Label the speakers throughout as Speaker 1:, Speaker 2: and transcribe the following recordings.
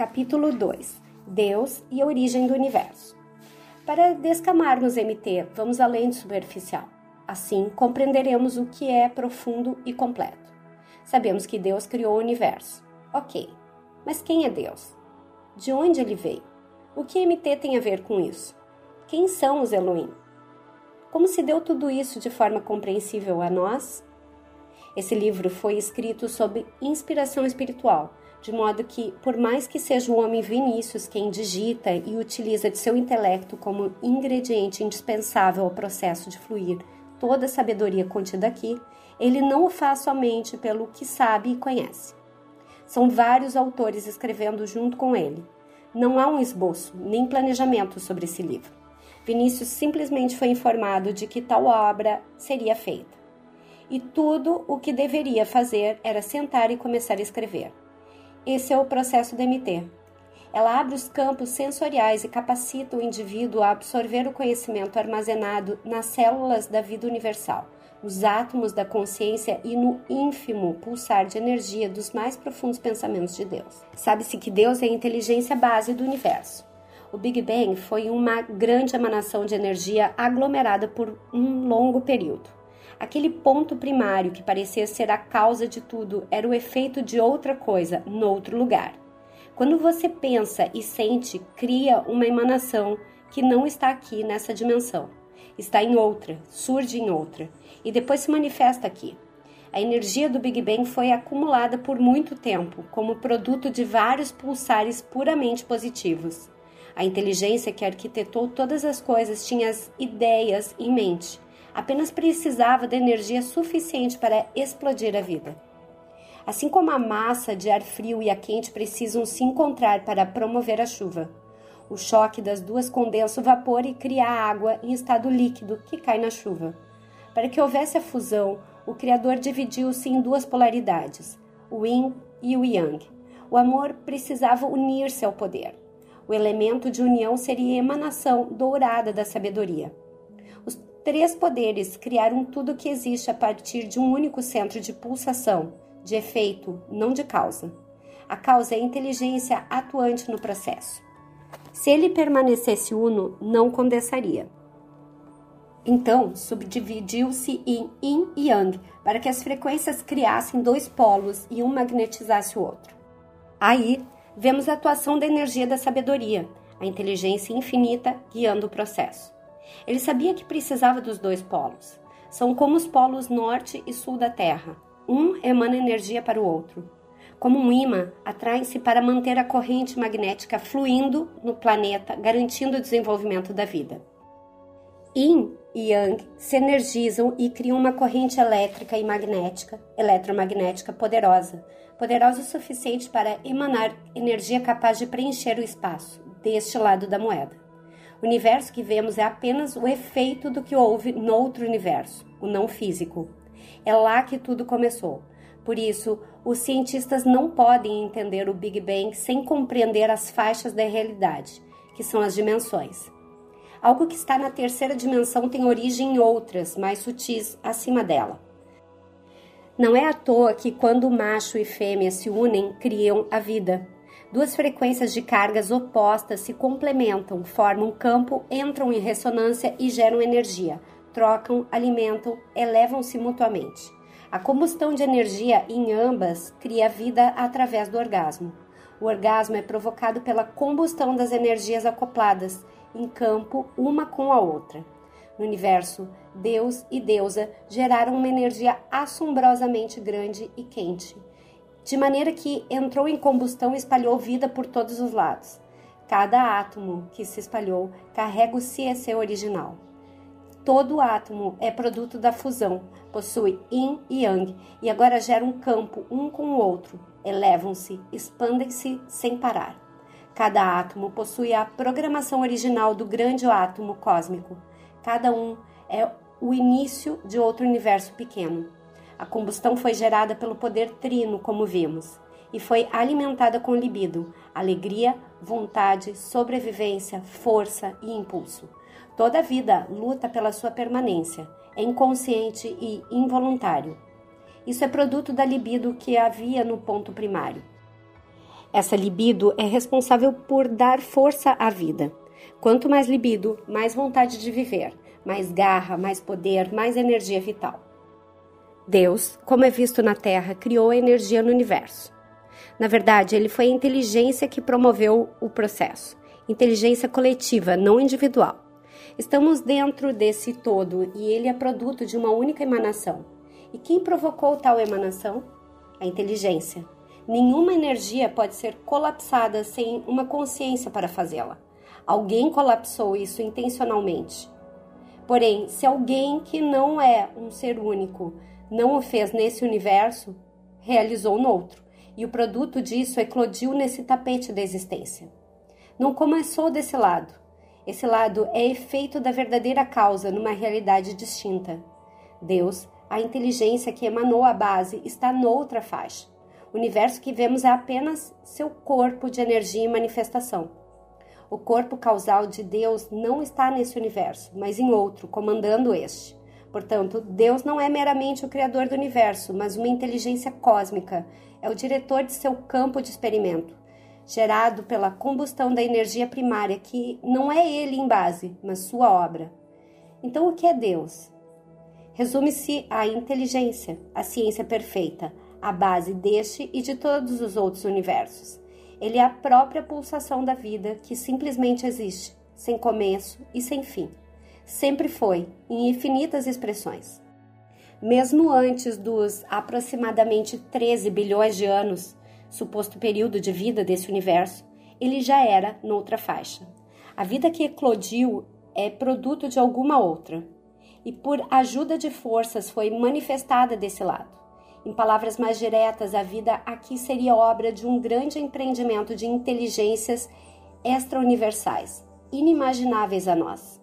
Speaker 1: Capítulo 2 Deus e a origem do universo. Para descamarmos MT, vamos além do superficial. Assim, compreenderemos o que é profundo e completo. Sabemos que Deus criou o universo. Ok, mas quem é Deus? De onde ele veio? O que MT tem a ver com isso? Quem são os Elohim? Como se deu tudo isso de forma compreensível a nós? Esse livro foi escrito sob inspiração espiritual, de modo que, por mais que seja o homem Vinícius quem digita e utiliza de seu intelecto como ingrediente indispensável ao processo de fluir toda a sabedoria contida aqui, ele não o faz somente pelo que sabe e conhece. São vários autores escrevendo junto com ele. Não há um esboço nem planejamento sobre esse livro. Vinícius simplesmente foi informado de que tal obra seria feita e tudo o que deveria fazer era sentar e começar a escrever. Esse é o processo do MT. Ela abre os campos sensoriais e capacita o indivíduo a absorver o conhecimento armazenado nas células da vida universal, nos átomos da consciência e no ínfimo pulsar de energia dos mais profundos pensamentos de Deus. Sabe-se que Deus é a inteligência base do universo. O Big Bang foi uma grande emanação de energia aglomerada por um longo período. Aquele ponto primário que parecia ser a causa de tudo era o efeito de outra coisa, noutro lugar. Quando você pensa e sente, cria uma emanação que não está aqui nessa dimensão. Está em outra, surge em outra e depois se manifesta aqui. A energia do Big Bang foi acumulada por muito tempo como produto de vários pulsares puramente positivos. A inteligência que arquitetou todas as coisas tinha as ideias em mente apenas precisava de energia suficiente para explodir a vida. Assim como a massa de ar frio e a quente precisam se encontrar para promover a chuva, o choque das duas condensa o vapor e cria a água em estado líquido que cai na chuva. Para que houvesse a fusão, o Criador dividiu-se em duas polaridades, o Yin e o Yang. O amor precisava unir-se ao poder. O elemento de união seria a emanação dourada da sabedoria três poderes criaram tudo que existe a partir de um único centro de pulsação, de efeito, não de causa. A causa é a inteligência atuante no processo. Se ele permanecesse uno, não condensaria. Então, subdividiu-se em yin e yang, para que as frequências criassem dois polos e um magnetizasse o outro. Aí, vemos a atuação da energia da sabedoria, a inteligência infinita guiando o processo. Ele sabia que precisava dos dois polos. São como os polos norte e sul da Terra. Um emana energia para o outro. Como um imã, atraem-se para manter a corrente magnética fluindo no planeta, garantindo o desenvolvimento da vida. Yin e Yang se energizam e criam uma corrente elétrica e magnética, eletromagnética poderosa, poderosa o suficiente para emanar energia capaz de preencher o espaço deste lado da moeda. O universo que vemos é apenas o efeito do que houve no outro universo, o não físico. É lá que tudo começou. Por isso, os cientistas não podem entender o Big Bang sem compreender as faixas da realidade, que são as dimensões. Algo que está na terceira dimensão tem origem em outras, mais sutis, acima dela. Não é à toa que quando macho e fêmea se unem, criam a vida. Duas frequências de cargas opostas se complementam, formam campo, entram em ressonância e geram energia, trocam, alimentam, elevam-se mutuamente. A combustão de energia em ambas cria vida através do orgasmo. O orgasmo é provocado pela combustão das energias acopladas em campo uma com a outra. No universo, Deus e deusa geraram uma energia assombrosamente grande e quente de maneira que entrou em combustão e espalhou vida por todos os lados. Cada átomo que se espalhou carrega o CSC original. Todo átomo é produto da fusão, possui yin e yang e agora gera um campo um com o outro, elevam-se, expandem-se sem parar. Cada átomo possui a programação original do grande átomo cósmico. Cada um é o início de outro universo pequeno. A combustão foi gerada pelo poder trino, como vimos, e foi alimentada com libido, alegria, vontade, sobrevivência, força e impulso. Toda vida luta pela sua permanência, é inconsciente e involuntário. Isso é produto da libido que havia no ponto primário. Essa libido é responsável por dar força à vida. Quanto mais libido, mais vontade de viver, mais garra, mais poder, mais energia vital. Deus, como é visto na Terra, criou a energia no universo. Na verdade, ele foi a inteligência que promoveu o processo. Inteligência coletiva, não individual. Estamos dentro desse todo e ele é produto de uma única emanação. E quem provocou tal emanação? A inteligência. Nenhuma energia pode ser colapsada sem uma consciência para fazê-la. Alguém colapsou isso intencionalmente. Porém, se alguém que não é um ser único não o fez nesse universo, realizou noutro, e o produto disso eclodiu nesse tapete da existência. Não começou desse lado. Esse lado é efeito da verdadeira causa numa realidade distinta. Deus, a inteligência que emanou a base, está noutra faixa. O universo que vemos é apenas seu corpo de energia e manifestação. O corpo causal de Deus não está nesse universo, mas em outro, comandando este. Portanto, Deus não é meramente o criador do universo, mas uma inteligência cósmica. É o diretor de seu campo de experimento, gerado pela combustão da energia primária, que não é ele em base, mas sua obra. Então, o que é Deus? Resume-se à inteligência, a ciência perfeita, a base deste e de todos os outros universos. Ele é a própria pulsação da vida que simplesmente existe, sem começo e sem fim. Sempre foi, em infinitas expressões. Mesmo antes dos aproximadamente 13 bilhões de anos, suposto período de vida desse universo, ele já era noutra faixa. A vida que eclodiu é produto de alguma outra, e por ajuda de forças foi manifestada desse lado. Em palavras mais diretas, a vida aqui seria obra de um grande empreendimento de inteligências extra-universais, inimagináveis a nós.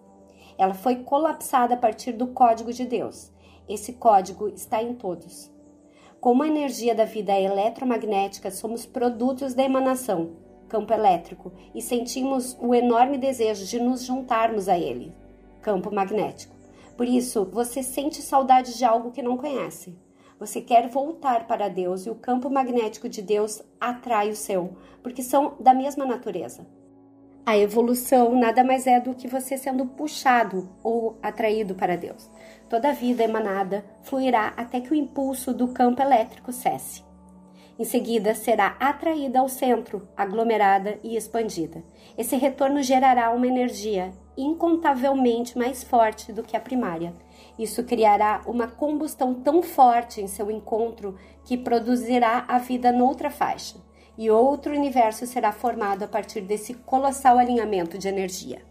Speaker 1: Ela foi colapsada a partir do código de Deus. Esse código está em todos. Como a energia da vida é eletromagnética, somos produtos da emanação, campo elétrico, e sentimos o enorme desejo de nos juntarmos a ele, campo magnético. Por isso, você sente saudade de algo que não conhece. Você quer voltar para Deus e o campo magnético de Deus atrai o seu, porque são da mesma natureza. A evolução nada mais é do que você sendo puxado ou atraído para Deus. Toda vida emanada fluirá até que o impulso do campo elétrico cesse. Em seguida, será atraída ao centro, aglomerada e expandida. Esse retorno gerará uma energia incontavelmente mais forte do que a primária. Isso criará uma combustão tão forte em seu encontro que produzirá a vida noutra faixa e outro universo será formado a partir desse colossal alinhamento de energia.